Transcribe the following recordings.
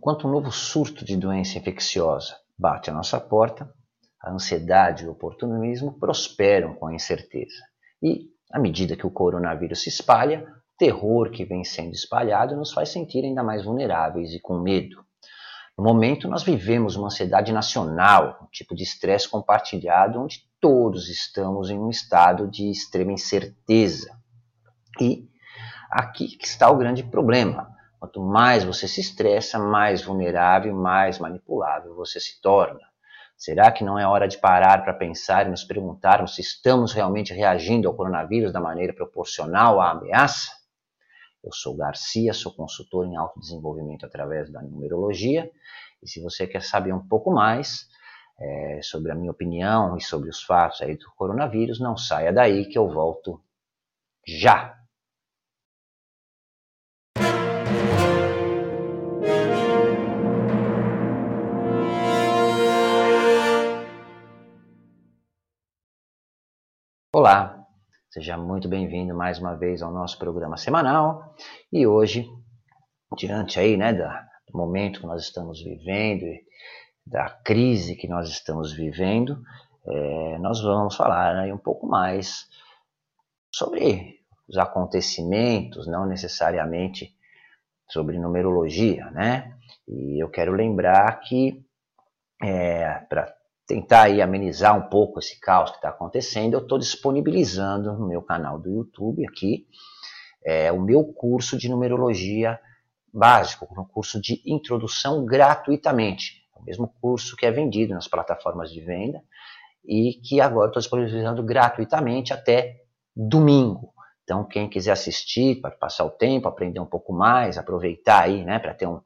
Enquanto um novo surto de doença infecciosa bate à nossa porta, a ansiedade e o oportunismo prosperam com a incerteza. E, à medida que o coronavírus se espalha, o terror que vem sendo espalhado nos faz sentir ainda mais vulneráveis e com medo. No momento, nós vivemos uma ansiedade nacional, um tipo de estresse compartilhado, onde todos estamos em um estado de extrema incerteza. E aqui está o grande problema. Quanto mais você se estressa, mais vulnerável, mais manipulável você se torna. Será que não é hora de parar para pensar e nos perguntarmos se estamos realmente reagindo ao coronavírus da maneira proporcional à ameaça? Eu sou Garcia, sou consultor em autodesenvolvimento através da numerologia. E se você quer saber um pouco mais é, sobre a minha opinião e sobre os fatos aí do coronavírus, não saia daí que eu volto já. Olá, Seja muito bem-vindo mais uma vez ao nosso programa semanal. E hoje, diante aí, né, do momento que nós estamos vivendo, da crise que nós estamos vivendo, é, nós vamos falar aí um pouco mais sobre os acontecimentos, não necessariamente sobre numerologia, né? E eu quero lembrar que é, para tentar aí amenizar um pouco esse caos que está acontecendo, eu estou disponibilizando no meu canal do YouTube aqui é, o meu curso de numerologia básico, um curso de introdução gratuitamente. É o mesmo curso que é vendido nas plataformas de venda e que agora estou disponibilizando gratuitamente até domingo. Então, quem quiser assistir, para passar o tempo, aprender um pouco mais, aproveitar aí, né, para ter um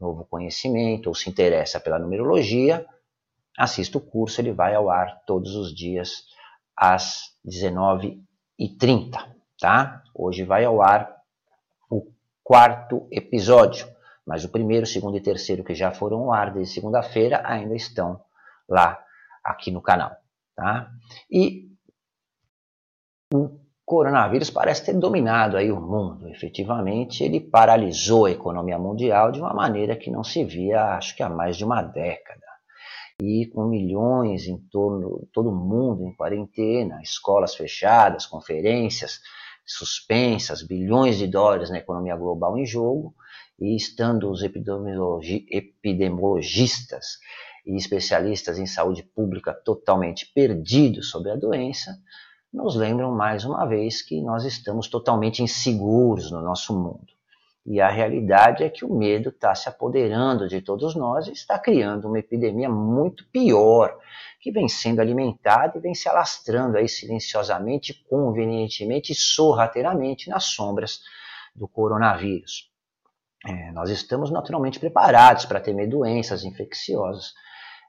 novo conhecimento, ou se interessa pela numerologia, assista o curso, ele vai ao ar todos os dias às 19h30, tá? Hoje vai ao ar o quarto episódio, mas o primeiro, segundo e terceiro que já foram ao ar desde segunda-feira ainda estão lá aqui no canal, tá? E o coronavírus parece ter dominado aí o mundo. Efetivamente, ele paralisou a economia mundial de uma maneira que não se via, acho que há mais de uma década e com milhões em torno todo mundo em quarentena, escolas fechadas, conferências suspensas, bilhões de dólares na economia global em jogo, e estando os epidemiologi epidemiologistas e especialistas em saúde pública totalmente perdidos sobre a doença, nos lembram mais uma vez que nós estamos totalmente inseguros no nosso mundo. E a realidade é que o medo está se apoderando de todos nós e está criando uma epidemia muito pior, que vem sendo alimentada e vem se alastrando aí silenciosamente, convenientemente e sorrateiramente nas sombras do coronavírus. É, nós estamos naturalmente preparados para temer doenças infecciosas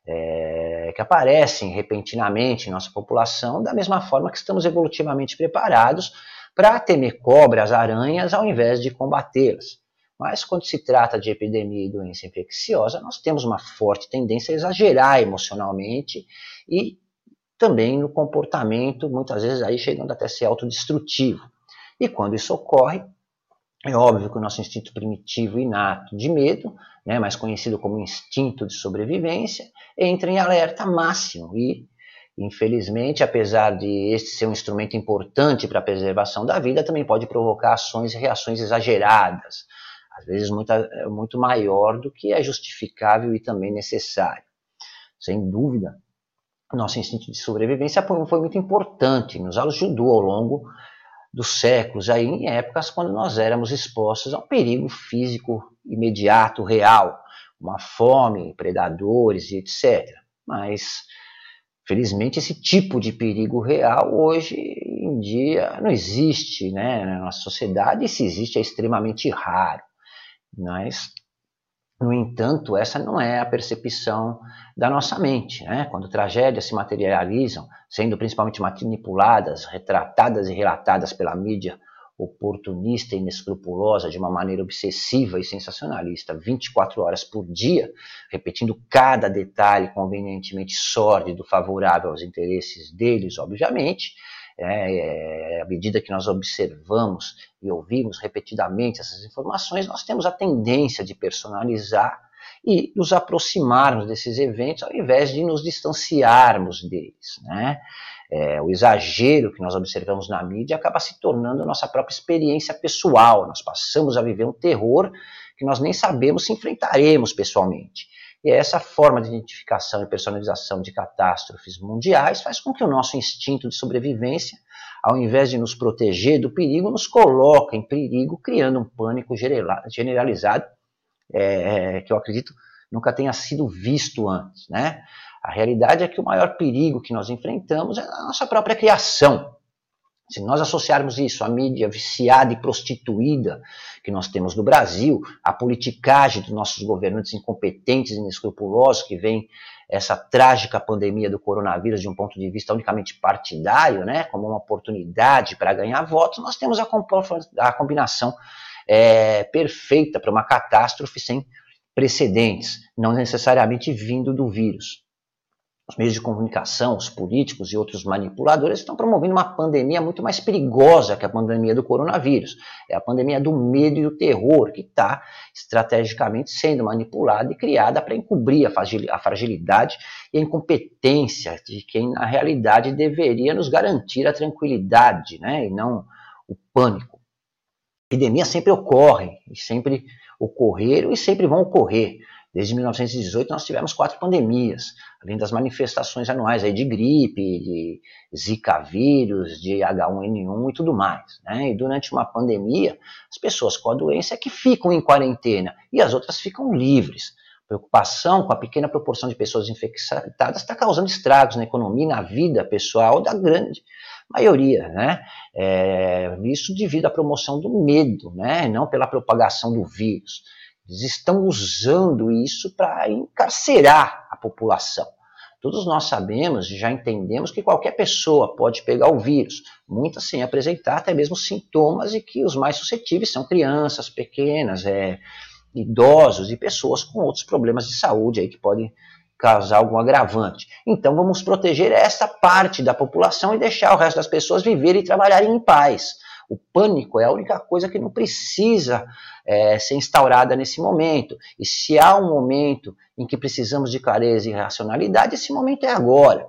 é, que aparecem repentinamente em nossa população, da mesma forma que estamos evolutivamente preparados para temer cobras, aranhas, ao invés de combatê-las. Mas quando se trata de epidemia e doença infecciosa, nós temos uma forte tendência a exagerar emocionalmente e também no comportamento, muitas vezes aí chegando até a ser autodestrutivo. E quando isso ocorre, é óbvio que o nosso instinto primitivo inato de medo, né, mais conhecido como instinto de sobrevivência, entra em alerta máximo e Infelizmente, apesar de este ser um instrumento importante para a preservação da vida, também pode provocar ações e reações exageradas, às vezes muito, muito maior do que é justificável e também necessário. Sem dúvida, nosso instinto de sobrevivência foi muito importante, nos ajudou ao longo dos séculos, aí em épocas quando nós éramos expostos a um perigo físico imediato, real, uma fome, predadores e etc. Mas Felizmente, esse tipo de perigo real hoje em dia não existe né, na nossa sociedade, e se existe é extremamente raro. Mas, no entanto, essa não é a percepção da nossa mente. Né? Quando tragédias se materializam, sendo principalmente manipuladas, retratadas e relatadas pela mídia oportunista e inescrupulosa, de uma maneira obsessiva e sensacionalista, 24 horas por dia, repetindo cada detalhe convenientemente sórdido, favorável aos interesses deles, obviamente, é, é, à medida que nós observamos e ouvimos repetidamente essas informações, nós temos a tendência de personalizar e nos aproximarmos desses eventos ao invés de nos distanciarmos deles. Né? É, o exagero que nós observamos na mídia acaba se tornando nossa própria experiência pessoal. Nós passamos a viver um terror que nós nem sabemos se enfrentaremos pessoalmente. E essa forma de identificação e personalização de catástrofes mundiais faz com que o nosso instinto de sobrevivência, ao invés de nos proteger do perigo, nos coloque em perigo, criando um pânico generalizado, é, que eu acredito nunca tenha sido visto antes. Né? A realidade é que o maior perigo que nós enfrentamos é a nossa própria criação. Se nós associarmos isso à mídia viciada e prostituída que nós temos no Brasil, à politicagem dos nossos governantes incompetentes e inescrupulosos que vem essa trágica pandemia do coronavírus de um ponto de vista unicamente partidário, né, como uma oportunidade para ganhar votos, nós temos a, a combinação é, perfeita para uma catástrofe sem precedentes, não necessariamente vindo do vírus os meios de comunicação, os políticos e outros manipuladores estão promovendo uma pandemia muito mais perigosa que a pandemia do coronavírus. É a pandemia do medo e do terror que está estrategicamente sendo manipulada e criada para encobrir a fragilidade e a incompetência de quem na realidade deveria nos garantir a tranquilidade, né, e não o pânico. Epidemias sempre ocorrem e sempre ocorreram e sempre vão ocorrer. Desde 1918 nós tivemos quatro pandemias, além das manifestações anuais aí de gripe, de zika vírus, de H1N1 e tudo mais. Né? E durante uma pandemia, as pessoas com a doença é que ficam em quarentena e as outras ficam livres. Preocupação com a pequena proporção de pessoas infectadas está causando estragos na economia e na vida pessoal da grande maioria, né? É, isso devido à promoção do medo, né? Não pela propagação do vírus. Eles estão usando isso para encarcerar a população. Todos nós sabemos e já entendemos que qualquer pessoa pode pegar o vírus, muitas sem apresentar até mesmo sintomas, e que os mais suscetíveis são crianças pequenas, é, idosos e pessoas com outros problemas de saúde aí que podem causar algum agravante. Então vamos proteger essa parte da população e deixar o resto das pessoas viverem e trabalharem em paz. O pânico é a única coisa que não precisa é, ser instaurada nesse momento. E se há um momento em que precisamos de clareza e racionalidade, esse momento é agora.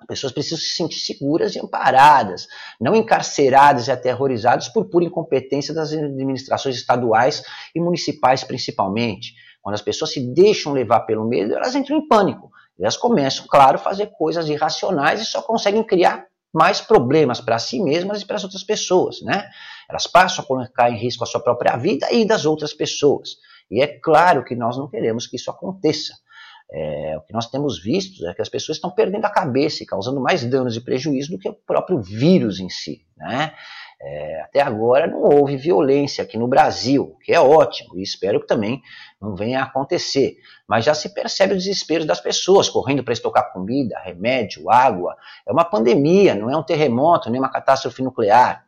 As pessoas precisam se sentir seguras e amparadas, não encarceradas e aterrorizadas por pura incompetência das administrações estaduais e municipais, principalmente. Quando as pessoas se deixam levar pelo medo, elas entram em pânico. Elas começam, claro, a fazer coisas irracionais e só conseguem criar mais problemas para si mesmas e para as outras pessoas, né? Elas passam a colocar em risco a sua própria vida e das outras pessoas. E é claro que nós não queremos que isso aconteça. É, o que nós temos visto é que as pessoas estão perdendo a cabeça e causando mais danos e prejuízo do que o próprio vírus em si. Né? É, até agora não houve violência aqui no Brasil, o que é ótimo, e espero que também não venha a acontecer. Mas já se percebe o desespero das pessoas, correndo para estocar comida, remédio, água. É uma pandemia, não é um terremoto, nem uma catástrofe nuclear.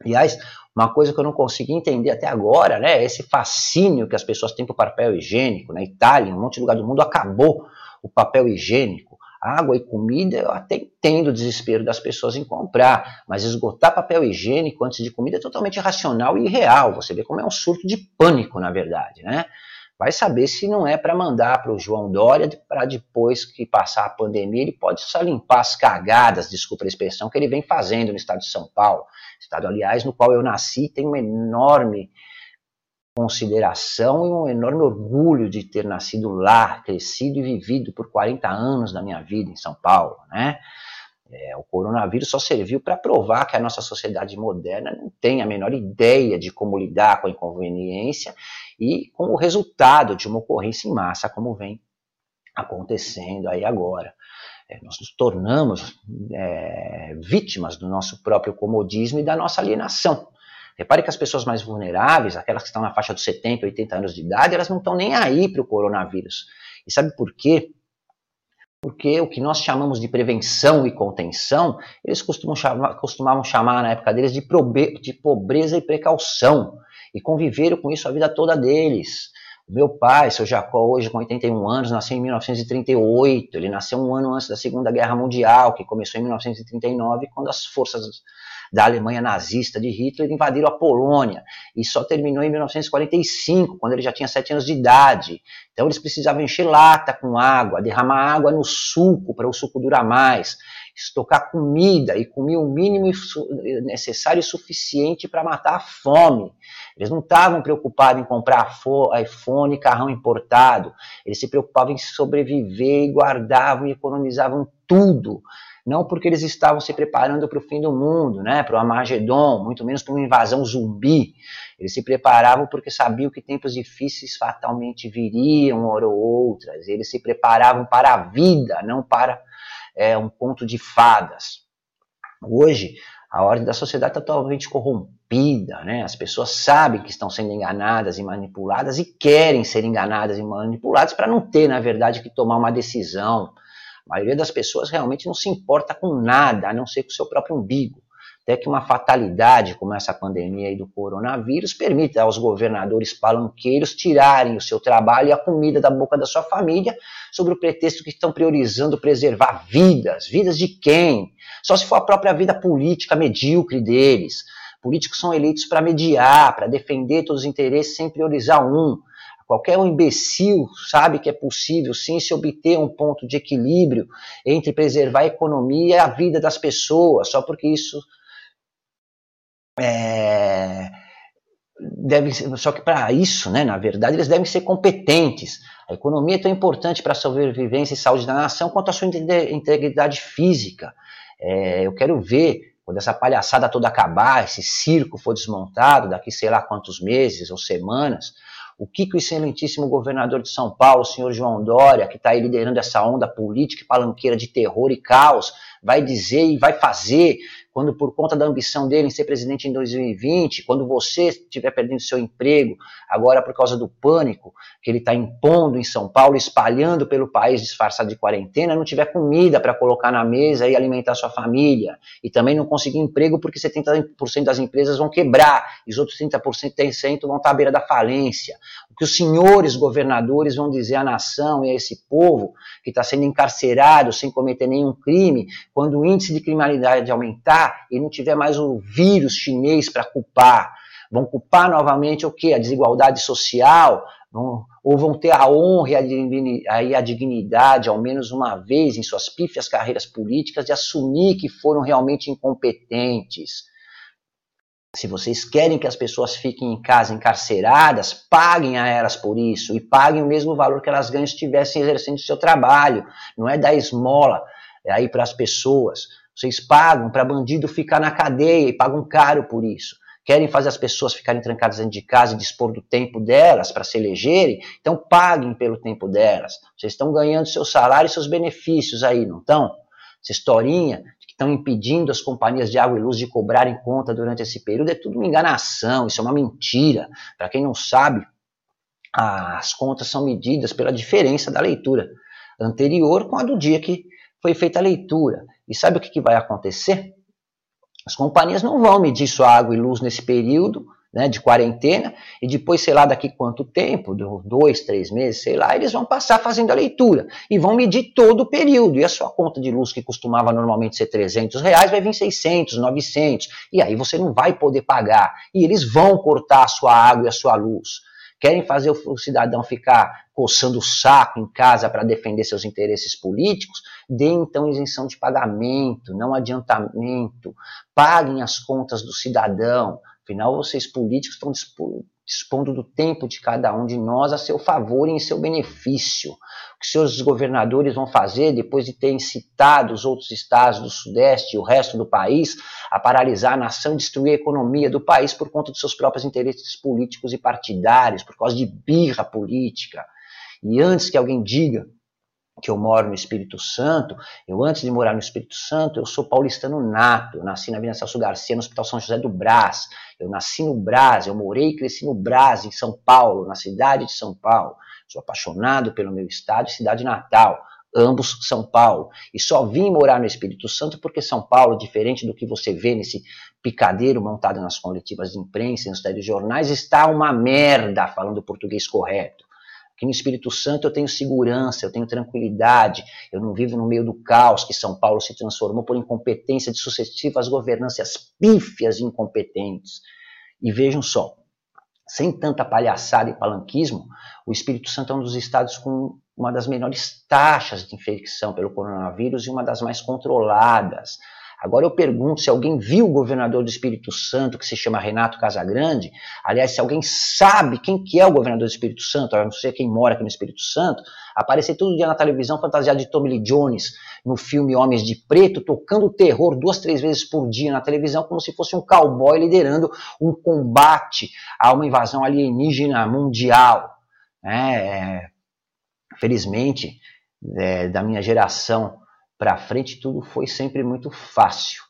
Aliás, uma coisa que eu não consegui entender até agora, né, é esse fascínio que as pessoas têm por papel higiênico. Na Itália, em um monte de lugar do mundo, acabou o papel higiênico. Água e comida, eu até entendo o desespero das pessoas em comprar, mas esgotar papel higiênico antes de comida é totalmente irracional e irreal. Você vê como é um surto de pânico, na verdade, né? Vai saber se não é para mandar para o João Dória para depois que passar a pandemia ele pode só limpar as cagadas, desculpa a expressão, que ele vem fazendo no estado de São Paulo. Estado, aliás, no qual eu nasci, tenho uma enorme consideração e um enorme orgulho de ter nascido lá, crescido e vivido por 40 anos da minha vida em São Paulo, né? É, o coronavírus só serviu para provar que a nossa sociedade moderna não tem a menor ideia de como lidar com a inconveniência e com o resultado de uma ocorrência em massa, como vem acontecendo aí agora. É, nós nos tornamos é, vítimas do nosso próprio comodismo e da nossa alienação. Repare que as pessoas mais vulneráveis, aquelas que estão na faixa dos 70, 80 anos de idade, elas não estão nem aí para o coronavírus. E sabe por quê? porque o que nós chamamos de prevenção e contenção, eles costumam chamar, costumavam chamar na época deles de, probe, de pobreza e precaução, e conviveram com isso a vida toda deles. Meu pai, seu Jacó, hoje com 81 anos, nasceu em 1938, ele nasceu um ano antes da Segunda Guerra Mundial, que começou em 1939, quando as forças da Alemanha nazista de Hitler invadiram a Polônia e só terminou em 1945, quando ele já tinha sete anos de idade. Então eles precisavam encher lata com água, derramar água no suco para o suco durar mais, estocar comida e comer o mínimo necessário e suficiente para matar a fome. Eles não estavam preocupados em comprar iPhone carrão importado. Eles se preocupavam em sobreviver e guardavam e economizavam tudo. Não porque eles estavam se preparando para o fim do mundo, né, para o Armagedon, muito menos para uma invasão zumbi. Eles se preparavam porque sabiam que tempos difíceis fatalmente viriam, hora ou outras. Eles se preparavam para a vida, não para é, um conto de fadas. Hoje, a ordem da sociedade está totalmente corrompida, né? As pessoas sabem que estão sendo enganadas e manipuladas e querem ser enganadas e manipuladas para não ter, na verdade, que tomar uma decisão. A maioria das pessoas realmente não se importa com nada, a não ser com o seu próprio umbigo. Até que uma fatalidade como essa pandemia aí do coronavírus permita aos governadores palanqueiros tirarem o seu trabalho e a comida da boca da sua família sobre o pretexto que estão priorizando preservar vidas. Vidas de quem? Só se for a própria vida política medíocre deles. Políticos são eleitos para mediar, para defender todos os interesses sem priorizar um. Qualquer um imbecil sabe que é possível sim se obter um ponto de equilíbrio entre preservar a economia e a vida das pessoas, só porque isso é, deve ser, só que para isso, né, na verdade, eles devem ser competentes. A economia é tão importante para a sobrevivência e saúde da nação quanto a sua integridade física. É, eu quero ver quando essa palhaçada toda acabar, esse circo for desmontado daqui sei lá quantos meses ou semanas, o que, que o excelentíssimo governador de São Paulo, o senhor João Dória, que está aí liderando essa onda política e palanqueira de terror e caos, vai dizer e vai fazer quando por conta da ambição dele em ser presidente em 2020, quando você estiver perdendo seu emprego, agora por causa do pânico que ele está impondo em São Paulo, espalhando pelo país disfarçado de quarentena, não tiver comida para colocar na mesa e alimentar sua família, e também não conseguir emprego porque 70% das empresas vão quebrar, e os outros 30% vão estar à beira da falência. O que os senhores governadores vão dizer à nação e a esse povo que está sendo encarcerado sem cometer nenhum crime, quando o índice de criminalidade aumentar e não tiver mais o vírus chinês para culpar. Vão culpar novamente o que? A desigualdade social? Ou vão ter a honra e a dignidade, ao menos uma vez em suas pífias carreiras políticas, de assumir que foram realmente incompetentes. Se vocês querem que as pessoas fiquem em casa encarceradas, paguem a elas por isso e paguem o mesmo valor que elas ganham se estivessem exercendo o seu trabalho. Não é dar esmola é aí para as pessoas. Vocês pagam para bandido ficar na cadeia e pagam caro por isso. Querem fazer as pessoas ficarem trancadas dentro de casa e dispor do tempo delas para se elegerem? Então paguem pelo tempo delas. Vocês estão ganhando seu salário e seus benefícios aí, não estão? Essa historinha que estão impedindo as companhias de água e luz de cobrarem conta durante esse período é tudo uma enganação, isso é uma mentira. Para quem não sabe, as contas são medidas pela diferença da leitura anterior com a do dia que foi feita a leitura. E sabe o que, que vai acontecer? As companhias não vão medir sua água e luz nesse período né, de quarentena, e depois, sei lá, daqui quanto tempo, dois, três meses, sei lá, eles vão passar fazendo a leitura e vão medir todo o período. E a sua conta de luz, que costumava normalmente ser 300 reais, vai vir 600, 900, e aí você não vai poder pagar. E eles vão cortar a sua água e a sua luz. Querem fazer o cidadão ficar coçando o saco em casa para defender seus interesses políticos? Dê então isenção de pagamento, não adiantamento. Paguem as contas do cidadão. Afinal, vocês políticos estão dispondo do tempo de cada um de nós a seu favor e em seu benefício. O que seus governadores vão fazer depois de ter incitado os outros estados do Sudeste e o resto do país a paralisar a nação e destruir a economia do país por conta dos seus próprios interesses políticos e partidários, por causa de birra política. E antes que alguém diga que eu moro no Espírito Santo, eu antes de morar no Espírito Santo, eu sou paulistano nato, eu nasci na Vila Celso Garcia, no Hospital São José do Brás, eu nasci no Brás, eu morei e cresci no Brás, em São Paulo, na cidade de São Paulo, sou apaixonado pelo meu estado e cidade natal, ambos São Paulo, e só vim morar no Espírito Santo porque São Paulo, diferente do que você vê nesse picadeiro montado nas coletivas de imprensa, nos telejornais, está uma merda, falando português correto. Aqui no Espírito Santo eu tenho segurança, eu tenho tranquilidade, eu não vivo no meio do caos que São Paulo se transformou por incompetência de sucessivas governâncias pífias e incompetentes. E vejam só, sem tanta palhaçada e palanquismo, o Espírito Santo é um dos estados com uma das menores taxas de infecção pelo coronavírus e uma das mais controladas. Agora eu pergunto se alguém viu o governador do Espírito Santo, que se chama Renato Casagrande, aliás, se alguém sabe quem que é o governador do Espírito Santo, eu não sei quem mora aqui no Espírito Santo, aparecer todo dia na televisão fantasiado de Tommy Lee Jones, no filme Homens de Preto, tocando terror duas, três vezes por dia na televisão, como se fosse um cowboy liderando um combate a uma invasão alienígena mundial. É, é, felizmente, é, da minha geração, para frente tudo foi sempre muito fácil.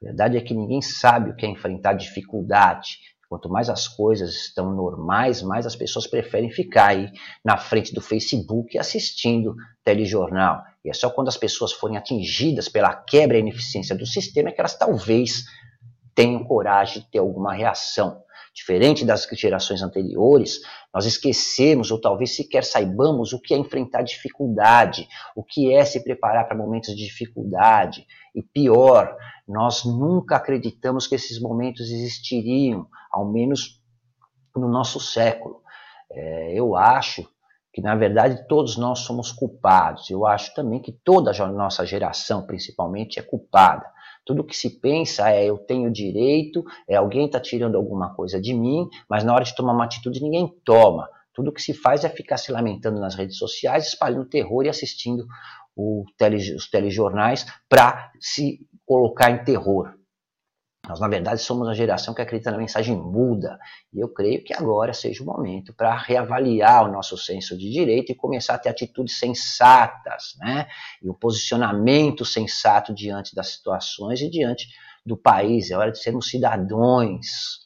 A verdade é que ninguém sabe o que é enfrentar dificuldade. Quanto mais as coisas estão normais, mais as pessoas preferem ficar aí na frente do Facebook assistindo telejornal. E é só quando as pessoas forem atingidas pela quebra e ineficiência do sistema que elas talvez tenham coragem de ter alguma reação. Diferente das gerações anteriores, nós esquecemos ou talvez sequer saibamos o que é enfrentar dificuldade, o que é se preparar para momentos de dificuldade. E pior, nós nunca acreditamos que esses momentos existiriam, ao menos no nosso século. É, eu acho que, na verdade, todos nós somos culpados. Eu acho também que toda a nossa geração, principalmente, é culpada. Tudo que se pensa é eu tenho direito, é alguém está tirando alguma coisa de mim, mas na hora de tomar uma atitude ninguém toma. Tudo que se faz é ficar se lamentando nas redes sociais, espalhando terror e assistindo tele, os telejornais para se colocar em terror. Nós, na verdade, somos a geração que acredita na mensagem muda. E eu creio que agora seja o momento para reavaliar o nosso senso de direito e começar a ter atitudes sensatas, né? E o posicionamento sensato diante das situações e diante do país. É hora de sermos cidadãos.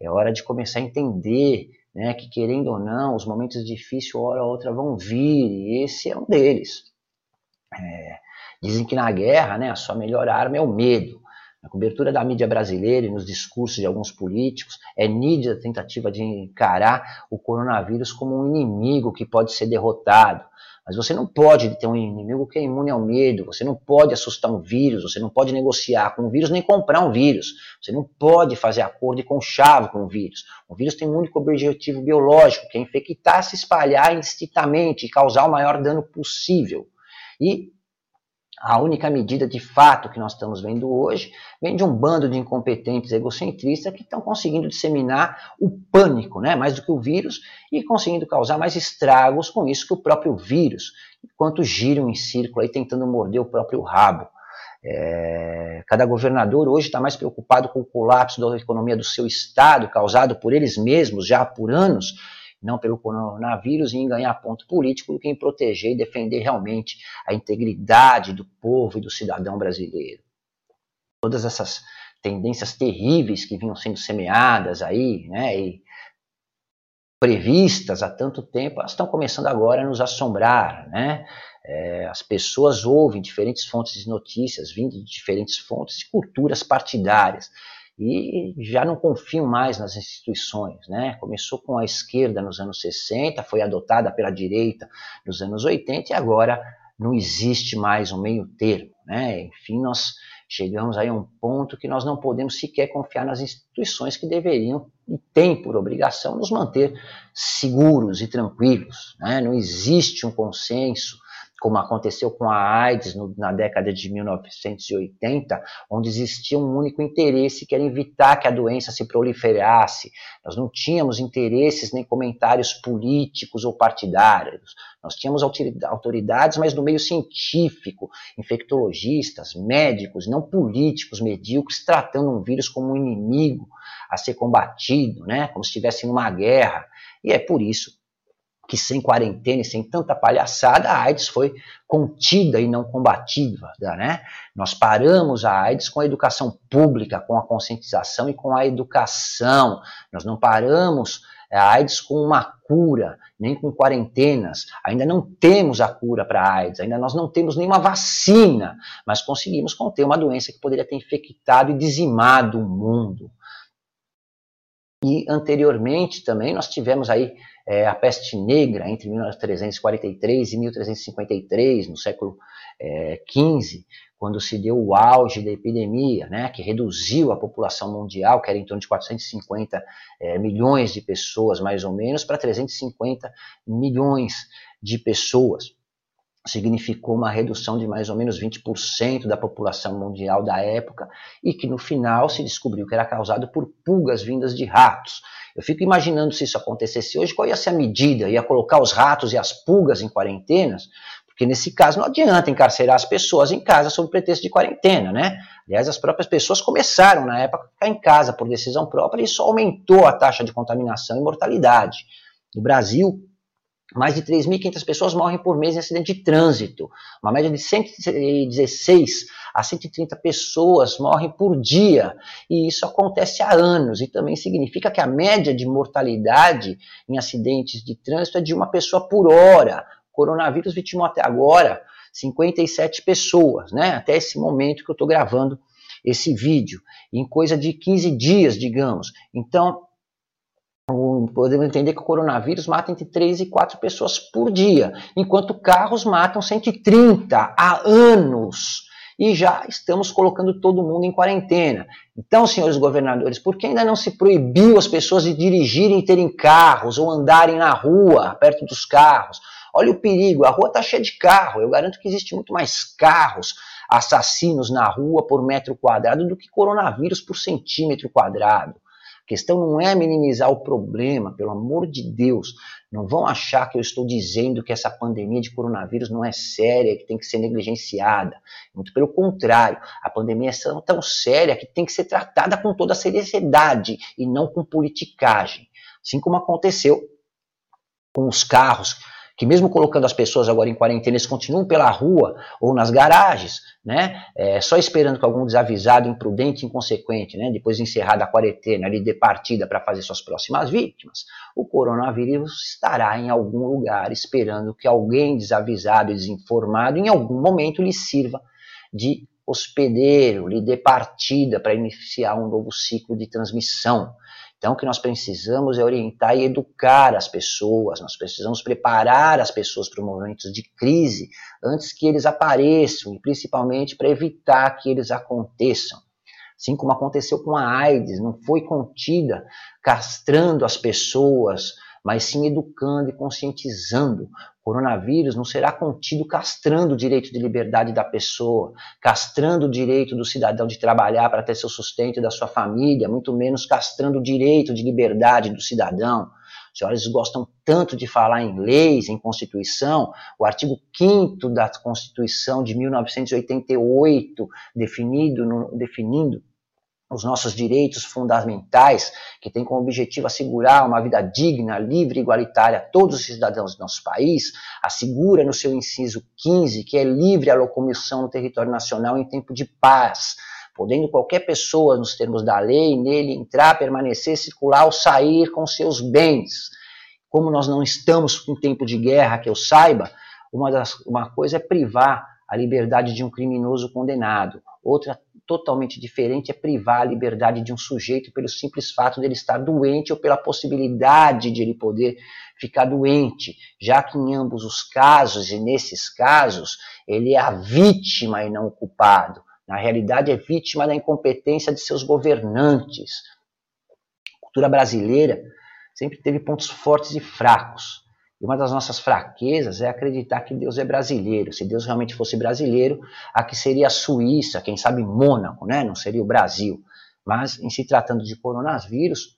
É hora de começar a entender né, que, querendo ou não, os momentos difíceis, hora ou outra, vão vir. E esse é um deles. É, dizem que na guerra, né, a sua melhor arma é o medo. Na cobertura da mídia brasileira e nos discursos de alguns políticos, é nítida a tentativa de encarar o coronavírus como um inimigo que pode ser derrotado. Mas você não pode ter um inimigo que é imune ao medo, você não pode assustar um vírus, você não pode negociar com o vírus nem comprar um vírus, você não pode fazer acordo e conchavo com o vírus. O vírus tem um único objetivo biológico, que é infectar, se espalhar indistintamente e causar o maior dano possível. E a única medida de fato que nós estamos vendo hoje vem de um bando de incompetentes egocentristas que estão conseguindo disseminar o pânico, né, mais do que o vírus, e conseguindo causar mais estragos com isso que o próprio vírus, enquanto giram em círculo aí tentando morder o próprio rabo. É, cada governador hoje está mais preocupado com o colapso da economia do seu estado, causado por eles mesmos já por anos, não pelo coronavírus, e em ganhar ponto político do que em proteger e defender realmente a integridade do povo e do cidadão brasileiro. Todas essas tendências terríveis que vinham sendo semeadas aí, né, e previstas há tanto tempo, elas estão começando agora a nos assombrar, né? É, as pessoas ouvem diferentes fontes de notícias, vindo de diferentes fontes e culturas partidárias e já não confiam mais nas instituições. Né? Começou com a esquerda nos anos 60, foi adotada pela direita nos anos 80 e agora não existe mais um meio termo. Né? Enfim, nós chegamos aí a um ponto que nós não podemos sequer confiar nas instituições que deveriam e têm por obrigação nos manter seguros e tranquilos. Né? Não existe um consenso como aconteceu com a AIDS no, na década de 1980, onde existia um único interesse, que era evitar que a doença se proliferasse. Nós não tínhamos interesses nem comentários políticos ou partidários. Nós tínhamos autoridades, mas no meio científico, infectologistas, médicos, não políticos medíocres, tratando um vírus como um inimigo a ser combatido, né? como se estivesse em uma guerra. E é por isso que sem quarentena e sem tanta palhaçada, a AIDS foi contida e não combatida, né? Nós paramos a AIDS com a educação pública, com a conscientização e com a educação. Nós não paramos a AIDS com uma cura, nem com quarentenas. Ainda não temos a cura para a AIDS, ainda nós não temos nenhuma vacina, mas conseguimos conter uma doença que poderia ter infectado e dizimado o mundo. E anteriormente também nós tivemos aí é, a peste negra entre 1343 e 1353, no século XV, é, quando se deu o auge da epidemia, né, que reduziu a população mundial, que era em torno de 450 é, milhões de pessoas, mais ou menos, para 350 milhões de pessoas. Significou uma redução de mais ou menos 20% da população mundial da época e que no final se descobriu que era causado por pulgas vindas de ratos. Eu fico imaginando se isso acontecesse hoje, qual ia ser a medida? Ia colocar os ratos e as pulgas em quarentenas? Porque nesse caso não adianta encarcerar as pessoas em casa sob pretexto de quarentena, né? Aliás, as próprias pessoas começaram na época a ficar em casa por decisão própria e isso aumentou a taxa de contaminação e mortalidade. No Brasil, mais de 3.500 pessoas morrem por mês em acidente de trânsito. Uma média de 116 a 130 pessoas morrem por dia. E isso acontece há anos. E também significa que a média de mortalidade em acidentes de trânsito é de uma pessoa por hora coronavírus vitimou até agora 57 pessoas, né? Até esse momento que eu estou gravando esse vídeo, em coisa de 15 dias, digamos. Então, podemos entender que o coronavírus mata entre 3 e 4 pessoas por dia, enquanto carros matam 130 há anos. E já estamos colocando todo mundo em quarentena. Então, senhores governadores, por que ainda não se proibiu as pessoas de dirigirem e terem carros ou andarem na rua, perto dos carros? Olha o perigo, a rua está cheia de carro. Eu garanto que existe muito mais carros assassinos na rua por metro quadrado do que coronavírus por centímetro quadrado. Questão não é minimizar o problema, pelo amor de Deus. Não vão achar que eu estou dizendo que essa pandemia de coronavírus não é séria, que tem que ser negligenciada. Muito pelo contrário, a pandemia é tão séria que tem que ser tratada com toda a seriedade e não com politicagem. Assim como aconteceu com os carros que mesmo colocando as pessoas agora em quarentena, eles continuam pela rua ou nas garagens, né, é, só esperando que algum desavisado, imprudente, inconsequente, né, depois de encerrada a quarentena, lhe dê partida para fazer suas próximas vítimas, o coronavírus estará em algum lugar esperando que alguém desavisado e desinformado em algum momento lhe sirva de hospedeiro, lhe dê partida para iniciar um novo ciclo de transmissão. Então, o que nós precisamos é orientar e educar as pessoas, nós precisamos preparar as pessoas para momentos de crise antes que eles apareçam, e principalmente para evitar que eles aconteçam. Assim como aconteceu com a AIDS, não foi contida castrando as pessoas, mas sim educando e conscientizando coronavírus não será contido castrando o direito de liberdade da pessoa, castrando o direito do cidadão de trabalhar para ter seu sustento e da sua família, muito menos castrando o direito de liberdade do cidadão. Os senhores gostam tanto de falar em leis, em Constituição, o artigo 5 da Constituição de 1988, definido no, definindo os nossos direitos fundamentais, que tem como objetivo assegurar uma vida digna, livre e igualitária a todos os cidadãos do nosso país, assegura no seu inciso 15 que é livre a locomoção no território nacional em tempo de paz, podendo qualquer pessoa, nos termos da lei, nele entrar, permanecer, circular ou sair com seus bens. Como nós não estamos em tempo de guerra, que eu saiba, uma, das, uma coisa é privar a liberdade de um criminoso condenado, outra totalmente diferente é privar a liberdade de um sujeito pelo simples fato de ele estar doente ou pela possibilidade de ele poder ficar doente, já que em ambos os casos, e nesses casos, ele é a vítima e não o culpado. Na realidade, é vítima da incompetência de seus governantes. A cultura brasileira sempre teve pontos fortes e fracos. E uma das nossas fraquezas é acreditar que Deus é brasileiro. Se Deus realmente fosse brasileiro, aqui seria a Suíça, quem sabe Mônaco, né? não seria o Brasil. Mas, em se tratando de coronavírus,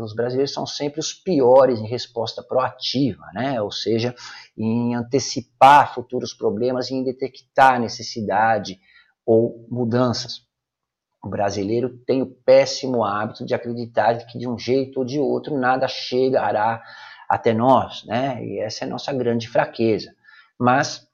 os brasileiros são sempre os piores em resposta proativa, né? ou seja, em antecipar futuros problemas e em detectar necessidade ou mudanças. O brasileiro tem o péssimo hábito de acreditar que de um jeito ou de outro nada chegará até nós, né? E essa é a nossa grande fraqueza. Mas,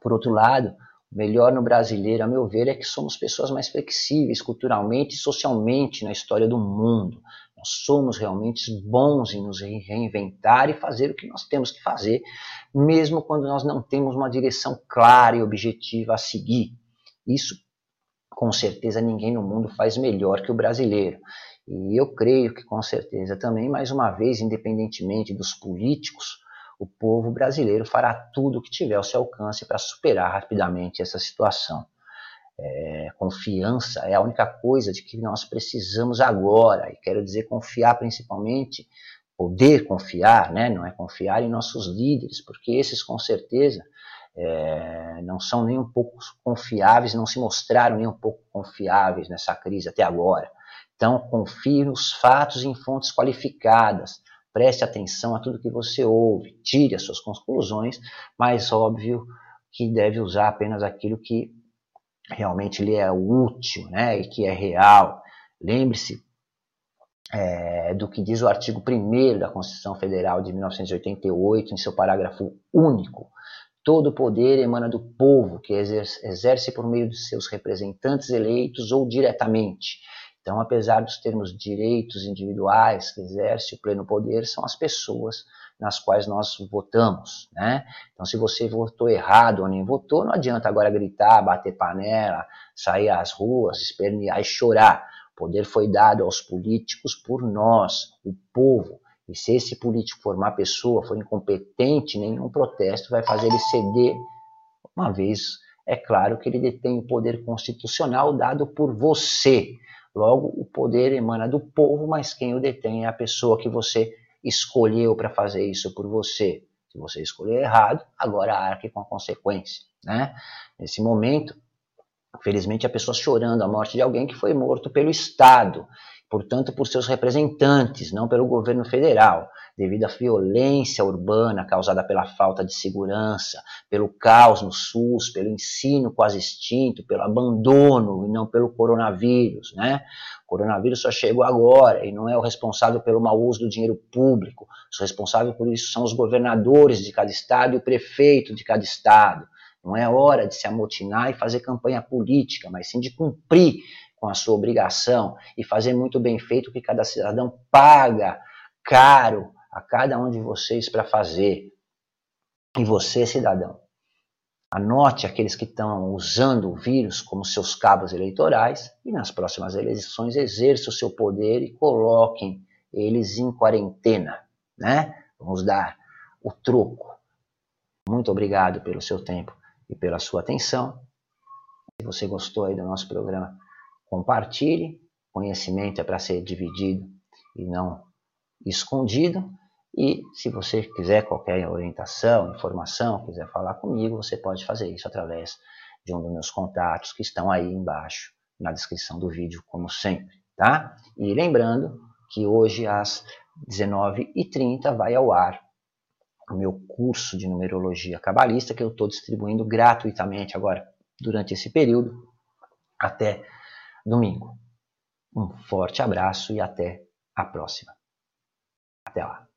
por outro lado, o melhor no brasileiro, a meu ver, é que somos pessoas mais flexíveis culturalmente e socialmente na história do mundo. Nós somos realmente bons em nos reinventar e fazer o que nós temos que fazer, mesmo quando nós não temos uma direção clara e objetiva a seguir. Isso, com certeza, ninguém no mundo faz melhor que o brasileiro. E eu creio que com certeza também, mais uma vez, independentemente dos políticos, o povo brasileiro fará tudo o que tiver ao seu alcance para superar rapidamente essa situação. É, confiança é a única coisa de que nós precisamos agora, e quero dizer confiar principalmente, poder confiar, né? não é confiar em nossos líderes, porque esses com certeza é, não são nem um pouco confiáveis, não se mostraram nem um pouco confiáveis nessa crise até agora. Então, confie nos fatos em fontes qualificadas. Preste atenção a tudo que você ouve, tire as suas conclusões, mas óbvio que deve usar apenas aquilo que realmente lhe é útil né, e que é real. Lembre-se é, do que diz o artigo 1 da Constituição Federal de 1988, em seu parágrafo único. Todo poder emana do povo, que exerce por meio de seus representantes eleitos ou diretamente. Então, apesar dos termos direitos individuais que exerce o pleno poder, são as pessoas nas quais nós votamos, né? Então, se você votou errado ou nem votou, não adianta agora gritar, bater panela, sair às ruas, espernear e chorar. O poder foi dado aos políticos por nós, o povo. E se esse político for uma pessoa, for incompetente, nenhum protesto vai fazer ele ceder, uma vez é claro que ele detém o poder constitucional dado por você. Logo, o poder emana do povo, mas quem o detém é a pessoa que você escolheu para fazer isso por você. Se você escolheu errado, agora arque com a consequência. Né? Nesse momento, infelizmente, a pessoa chorando a morte de alguém que foi morto pelo Estado portanto por seus representantes, não pelo governo federal, devido à violência urbana causada pela falta de segurança, pelo caos no SUS, pelo ensino quase extinto, pelo abandono e não pelo coronavírus, né? O coronavírus só chegou agora e não é o responsável pelo mau uso do dinheiro público. Os responsáveis por isso são os governadores de cada estado e o prefeito de cada estado. Não é hora de se amotinar e fazer campanha política, mas sim de cumprir com a sua obrigação e fazer muito bem feito o que cada cidadão paga caro a cada um de vocês para fazer. E você, cidadão, anote aqueles que estão usando o vírus como seus cabos eleitorais e nas próximas eleições exerça o seu poder e coloquem eles em quarentena, né? Vamos dar o troco. Muito obrigado pelo seu tempo e pela sua atenção. Se você gostou aí do nosso programa, compartilhe. Conhecimento é para ser dividido e não escondido. E se você quiser qualquer orientação, informação, quiser falar comigo, você pode fazer isso através de um dos meus contatos que estão aí embaixo na descrição do vídeo, como sempre, tá? E lembrando que hoje às 19h30 vai ao ar o meu curso de numerologia cabalista que eu estou distribuindo gratuitamente agora durante esse período até domingo. Um forte abraço e até a próxima. Até lá.